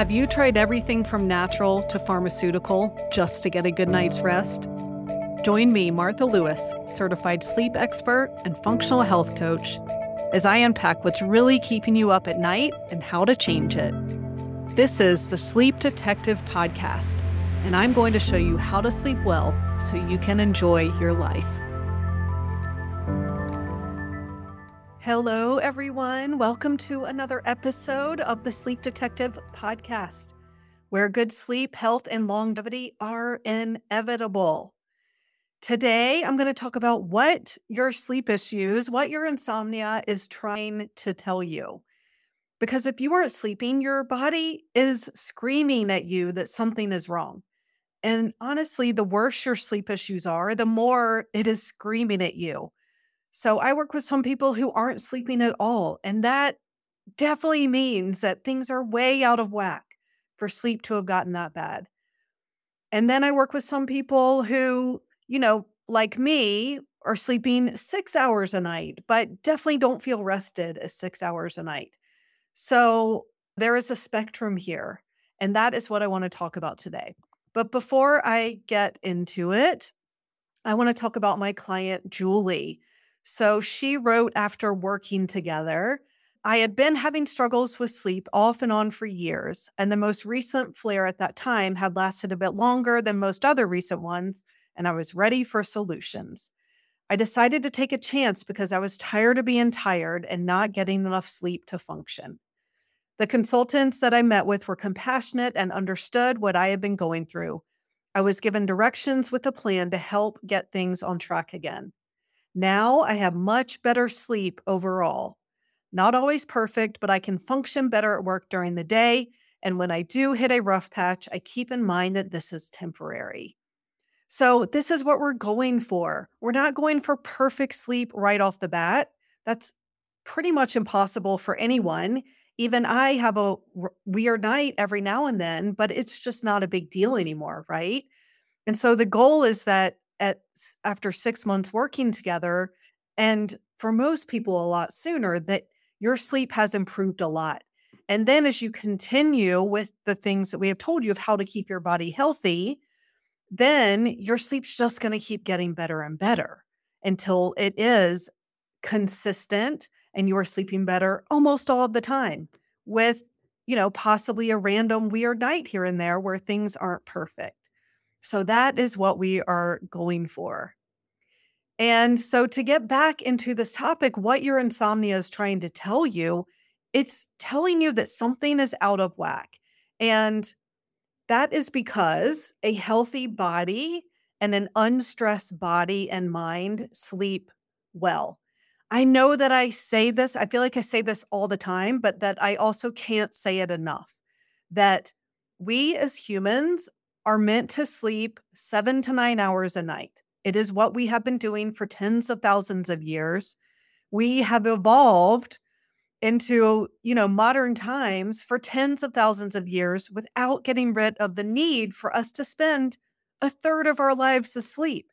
Have you tried everything from natural to pharmaceutical just to get a good night's rest? Join me, Martha Lewis, certified sleep expert and functional health coach, as I unpack what's really keeping you up at night and how to change it. This is the Sleep Detective Podcast, and I'm going to show you how to sleep well so you can enjoy your life. Hello, everyone. Welcome to another episode of the Sleep Detective Podcast, where good sleep, health, and longevity are inevitable. Today, I'm going to talk about what your sleep issues, what your insomnia is trying to tell you. Because if you aren't sleeping, your body is screaming at you that something is wrong. And honestly, the worse your sleep issues are, the more it is screaming at you. So I work with some people who aren't sleeping at all. And that definitely means that things are way out of whack for sleep to have gotten that bad. And then I work with some people who, you know, like me, are sleeping six hours a night, but definitely don't feel rested as six hours a night. So there is a spectrum here. And that is what I want to talk about today. But before I get into it, I want to talk about my client, Julie. So she wrote after working together. I had been having struggles with sleep off and on for years, and the most recent flare at that time had lasted a bit longer than most other recent ones, and I was ready for solutions. I decided to take a chance because I was tired of being tired and not getting enough sleep to function. The consultants that I met with were compassionate and understood what I had been going through. I was given directions with a plan to help get things on track again. Now I have much better sleep overall. Not always perfect, but I can function better at work during the day. And when I do hit a rough patch, I keep in mind that this is temporary. So, this is what we're going for. We're not going for perfect sleep right off the bat. That's pretty much impossible for anyone. Even I have a weird night every now and then, but it's just not a big deal anymore, right? And so the goal is that at after 6 months working together and for most people a lot sooner that your sleep has improved a lot. And then as you continue with the things that we have told you of how to keep your body healthy, then your sleep's just going to keep getting better and better until it is consistent and you are sleeping better almost all of the time with you know possibly a random weird night here and there where things aren't perfect so that is what we are going for. And so to get back into this topic, what your insomnia is trying to tell you, it's telling you that something is out of whack. And that is because a healthy body and an unstressed body and mind sleep well. I know that I say this, I feel like I say this all the time, but that I also can't say it enough. That we as humans are meant to sleep seven to nine hours a night. It is what we have been doing for tens of thousands of years. We have evolved into, you know, modern times for tens of thousands of years without getting rid of the need for us to spend a third of our lives asleep.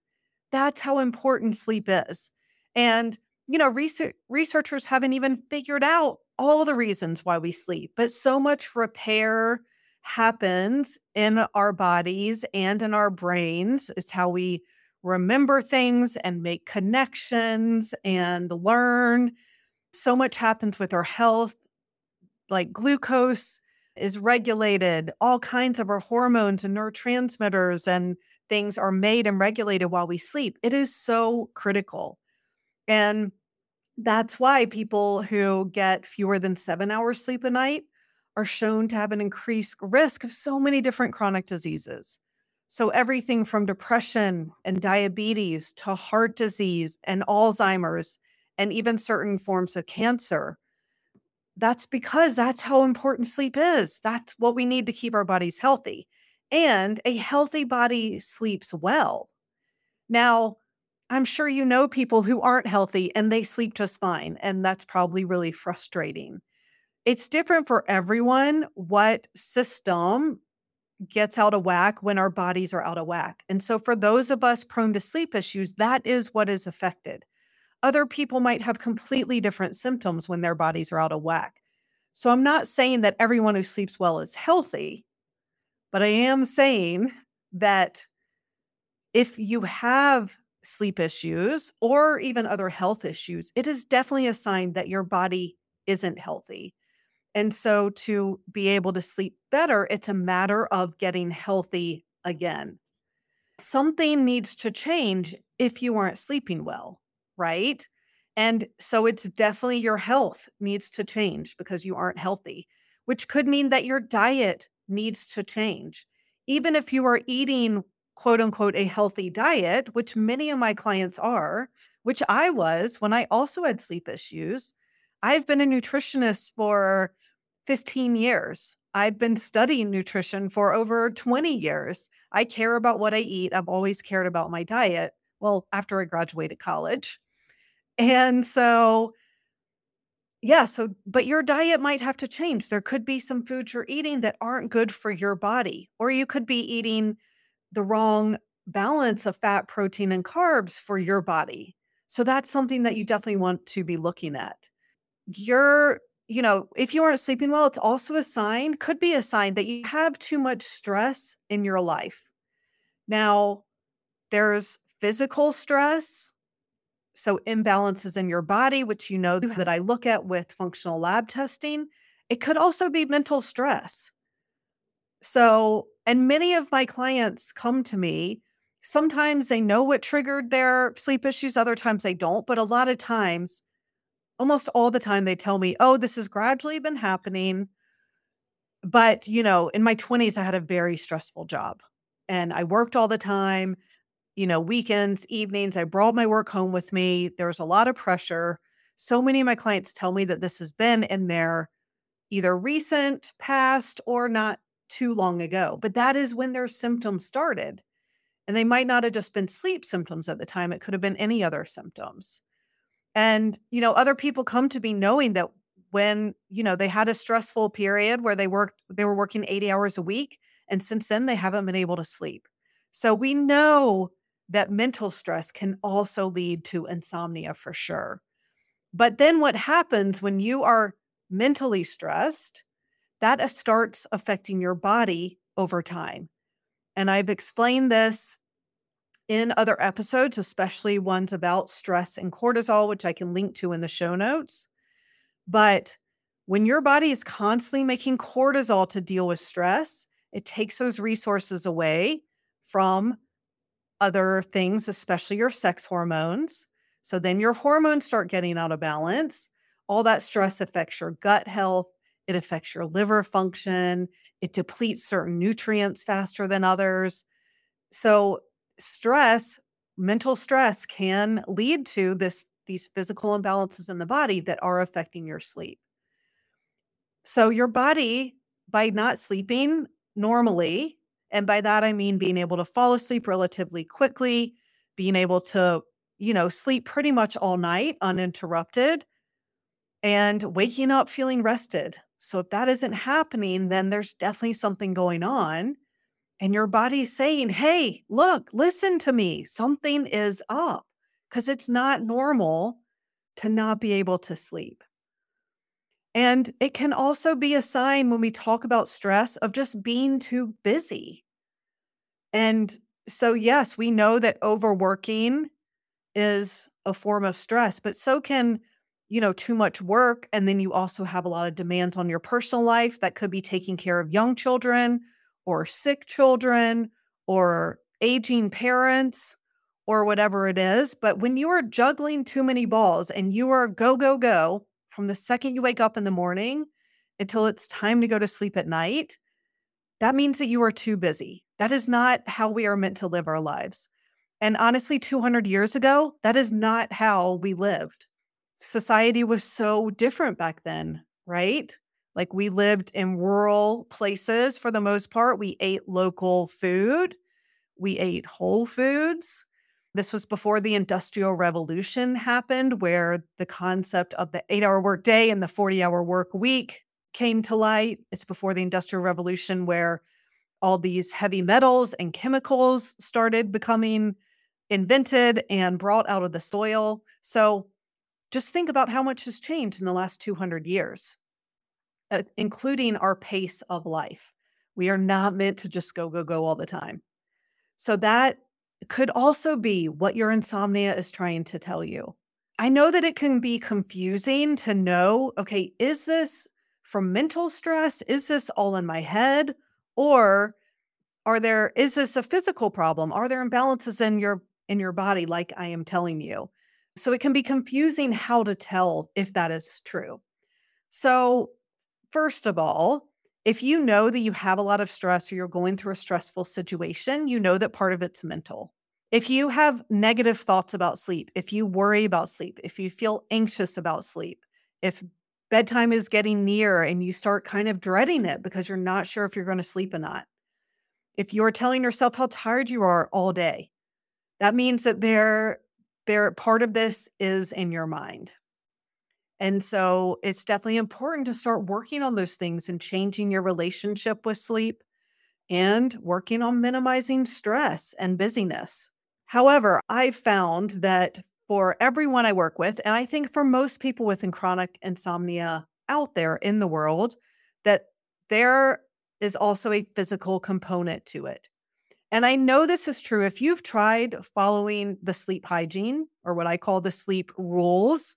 That's how important sleep is. And, you know, research, researchers haven't even figured out all the reasons why we sleep, but so much repair happens in our bodies and in our brains. It's how we remember things and make connections and learn. So much happens with our health, like glucose is regulated, all kinds of our hormones and neurotransmitters and things are made and regulated while we sleep. It is so critical. And that's why people who get fewer than seven hours sleep a night are shown to have an increased risk of so many different chronic diseases. So, everything from depression and diabetes to heart disease and Alzheimer's, and even certain forms of cancer. That's because that's how important sleep is. That's what we need to keep our bodies healthy. And a healthy body sleeps well. Now, I'm sure you know people who aren't healthy and they sleep just fine. And that's probably really frustrating it's different for everyone what system gets out of whack when our bodies are out of whack. And so, for those of us prone to sleep issues, that is what is affected. Other people might have completely different symptoms when their bodies are out of whack. So I'm not saying that everyone who sleeps well is healthy, but I am saying that if you have sleep issues or even other health issues, it is definitely a sign that your body isn't healthy. And so to be able to sleep better, it's a matter of getting healthy again. Something needs to change if you aren't sleeping well, right? And so it's definitely your health needs to change because you aren't healthy, which could mean that your diet needs to change. Even if you are eating quote unquote a healthy diet, which many of my clients are, which I was when I also had sleep issues. I've been a nutritionist for 15 years. I've been studying nutrition for over 20 years. I care about what I eat. I've always cared about my diet. Well, after I graduated college. And so, yeah, so, but your diet might have to change. There could be some foods you're eating that aren't good for your body, or you could be eating the wrong balance of fat, protein, and carbs for your body. So that's something that you definitely want to be looking at. You're, you know, if you aren't sleeping well, it's also a sign, could be a sign that you have too much stress in your life. Now, there's physical stress, so imbalances in your body, which you know that I look at with functional lab testing. It could also be mental stress. So, and many of my clients come to me. Sometimes they know what triggered their sleep issues, other times they don't. But a lot of times, almost all the time, they tell me, oh, this has gradually been happening. But, you know, in my 20s, I had a very stressful job and I worked all the time, you know, weekends, evenings. I brought my work home with me. There was a lot of pressure. So many of my clients tell me that this has been in their either recent past or not too long ago. But that is when their symptoms started. And they might not have just been sleep symptoms at the time, it could have been any other symptoms. And, you know, other people come to me knowing that when, you know, they had a stressful period where they worked, they were working 80 hours a week. And since then, they haven't been able to sleep. So we know that mental stress can also lead to insomnia for sure. But then what happens when you are mentally stressed that uh, starts affecting your body over time. And I've explained this in other episodes, especially ones about stress and cortisol, which I can link to in the show notes. But when your body is constantly making cortisol to deal with stress, it takes those resources away from other things, especially your sex hormones. So then your hormones start getting out of balance. All that stress affects your gut health, it affects your liver function. It depletes certain nutrients faster than others. So, stress, mental stress can lead to this these physical imbalances in the body that are affecting your sleep. So, your body by not sleeping normally, and by that I mean being able to fall asleep relatively quickly, being able to, you know, sleep pretty much all night uninterrupted and waking up feeling rested so if that isn't happening, then there's definitely something going on. And your body's saying, hey, look, listen to me. Something is up because it's not normal to not be able to sleep. And it can also be a sign when we talk about stress of just being too busy. And so, yes, we know that overworking is a form of stress, but so can you know, too much work. And then you also have a lot of demands on your personal life that could be taking care of young children or sick children or aging parents or whatever it is. But when you are juggling too many balls and you are go, go, go from the second you wake up in the morning until it's time to go to sleep at night, that means that you are too busy. That is not how we are meant to live our lives. And honestly, 200 years ago, that is not how we lived society was so different back then, right? Like we lived in rural places for the most part. We ate local food, we ate whole foods. This was before the Industrial Revolution happened, where the concept of the eight hour workday and the 40 hour work week came to light. It's before the Industrial Revolution, where all these heavy metals and chemicals started becoming invented and brought out of the soil. So just think about how much has changed in the last 200 years. Uh, including our pace of life. We are not meant to just go, go, go all the time. So that could also be what your insomnia is trying to tell you. I know that it can be confusing to know okay, is this from mental stress? Is this all in my head? Or are there is this a physical problem? Are there imbalances in your in your body like I am telling you? So it can be confusing how to tell if that is true. So, first of all, if you know that you have a lot of stress or you're going through a stressful situation, you know that part of it's mental. If you have negative thoughts about sleep, if you worry about sleep, if you feel anxious about sleep, if bedtime is getting near and you start kind of dreading it because you're not sure if you're going to sleep or not, if you're telling yourself how tired you are all day, that means that there, there part of this is in your mind. And so it's definitely important to start working on those things and changing your relationship with sleep and working on minimizing stress and busyness. However, I've found that for everyone I work with, and I think for most people with chronic insomnia out there in the world, that there is also a physical component to it. And I know this is true if you've tried following the sleep hygiene or what I call the sleep rules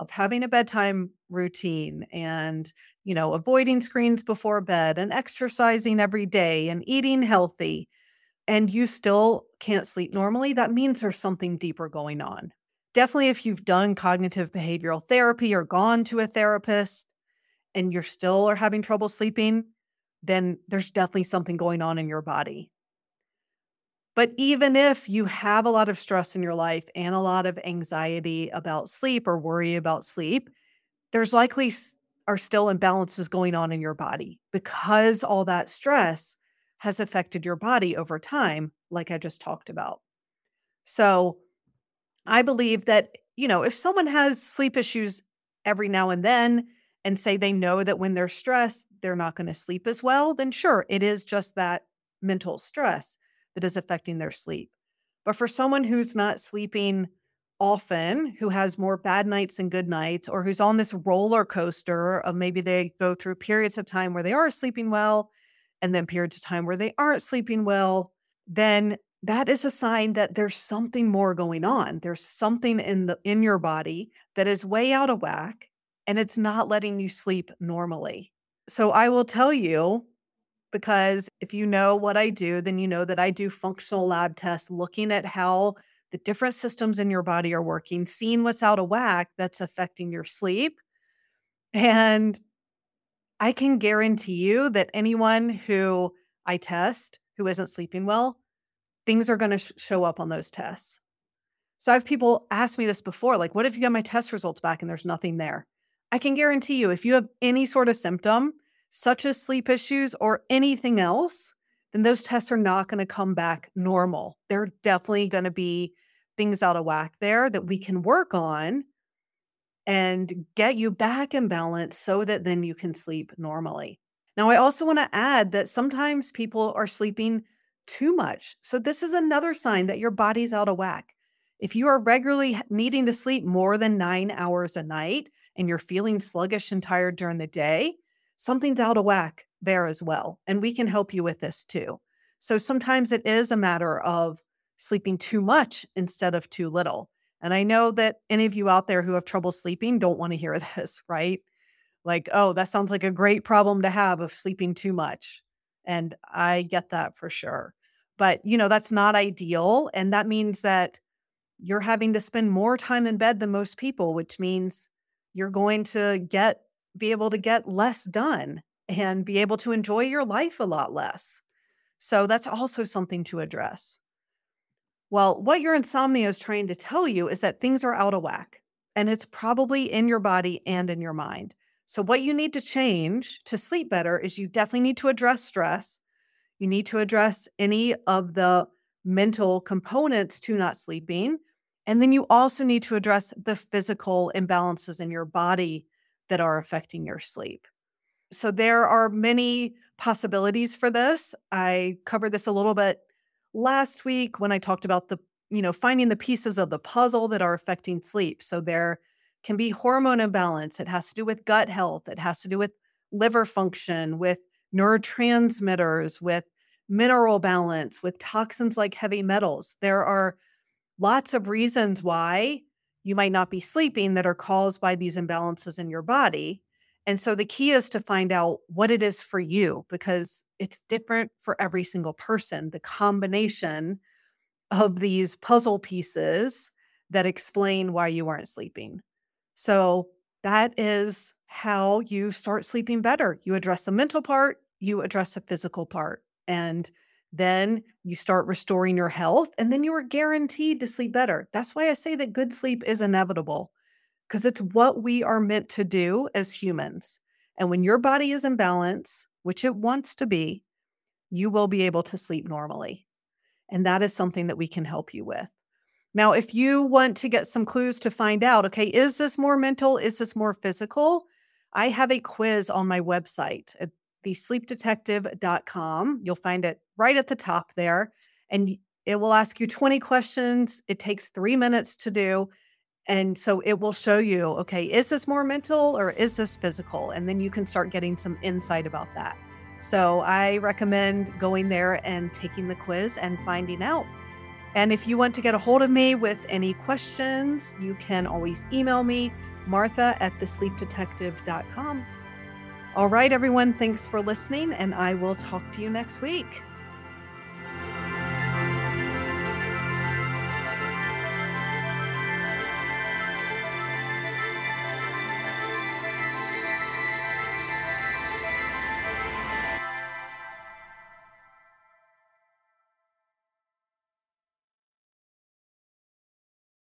of having a bedtime routine and, you know, avoiding screens before bed and exercising every day and eating healthy and you still can't sleep normally, that means there's something deeper going on. Definitely, if you've done cognitive behavioral therapy or gone to a therapist and you're still are having trouble sleeping, then there's definitely something going on in your body. But even if you have a lot of stress in your life and a lot of anxiety about sleep or worry about sleep, there's likely are still imbalances going on in your body because all that stress has affected your body over time, like I just talked about. So I believe that, you know, if someone has sleep issues every now and then and say they know that when they're stressed, they're not going to sleep as well, then sure, it is just that mental stress that is affecting their sleep. But for someone who's not sleeping often, who has more bad nights and good nights, or who's on this roller coaster of maybe they go through periods of time where they are sleeping well and then periods of time where they aren't sleeping well, then that is a sign that there's something more going on. There's something in the in your body that is way out of whack and it's not letting you sleep normally. So I will tell you because if you know what I do, then you know that I do functional lab tests looking at how the different systems in your body are working, seeing what's out of whack that's affecting your sleep. And I can guarantee you that anyone who I test who isn't sleeping well, things are going to sh- show up on those tests. So I have people ask me this before like, what if you got my test results back and there's nothing there? I can guarantee you, if you have any sort of symptom, such as sleep issues or anything else, then those tests are not going to come back normal. They're definitely going to be things out of whack there that we can work on and get you back in balance so that then you can sleep normally. Now, I also want to add that sometimes people are sleeping too much. So, this is another sign that your body's out of whack. If you are regularly needing to sleep more than nine hours a night and you're feeling sluggish and tired during the day, something's out of whack there as well. And we can help you with this too. So, sometimes it is a matter of sleeping too much instead of too little. And I know that any of you out there who have trouble sleeping don't want to hear this, right? Like, oh, that sounds like a great problem to have of sleeping too much. And I get that for sure. But, you know, that's not ideal. And that means that you're having to spend more time in bed than most people, which means you're going to get, be able to get less done and be able to enjoy your life a lot less. So that's also something to address. Well, what your insomnia is trying to tell you is that things are out of whack and it's probably in your body and in your mind. So, what you need to change to sleep better is you definitely need to address stress. You need to address any of the mental components to not sleeping. And then you also need to address the physical imbalances in your body that are affecting your sleep. So, there are many possibilities for this. I covered this a little bit last week when I talked about the, you know, finding the pieces of the puzzle that are affecting sleep. So there can be hormone imbalance. It has to do with gut health. It has to do with liver function, with neurotransmitters, with mineral balance, with toxins like heavy metals. There are lots of reasons why you might not be sleeping that are caused by these imbalances in your body. And so the key is to find out what it is for you because it's different for every single person. The combination of these puzzle pieces that explain why you aren't sleeping. So that is how you start sleeping better. You address the mental part, you address the physical part, and then you start restoring your health, and then you are guaranteed to sleep better. That's why I say that good sleep is inevitable because it's what we are meant to do as humans. And when your body is in balance, which it wants to be, you will be able to sleep normally. And that is something that we can help you with. Now, if you want to get some clues to find out, okay, is this more mental? Is this more physical? I have a quiz on my website thesleepdetective.com. You'll find it right at the top there. And it will ask you 20 questions. It takes three minutes to do. And so it will show you, okay, is this more mental or is this physical? And then you can start getting some insight about that. So I recommend going there and taking the quiz and finding out. And if you want to get a hold of me with any questions, you can always email me, martha at thesleepdetective.com. All right, everyone, thanks for listening, and I will talk to you next week.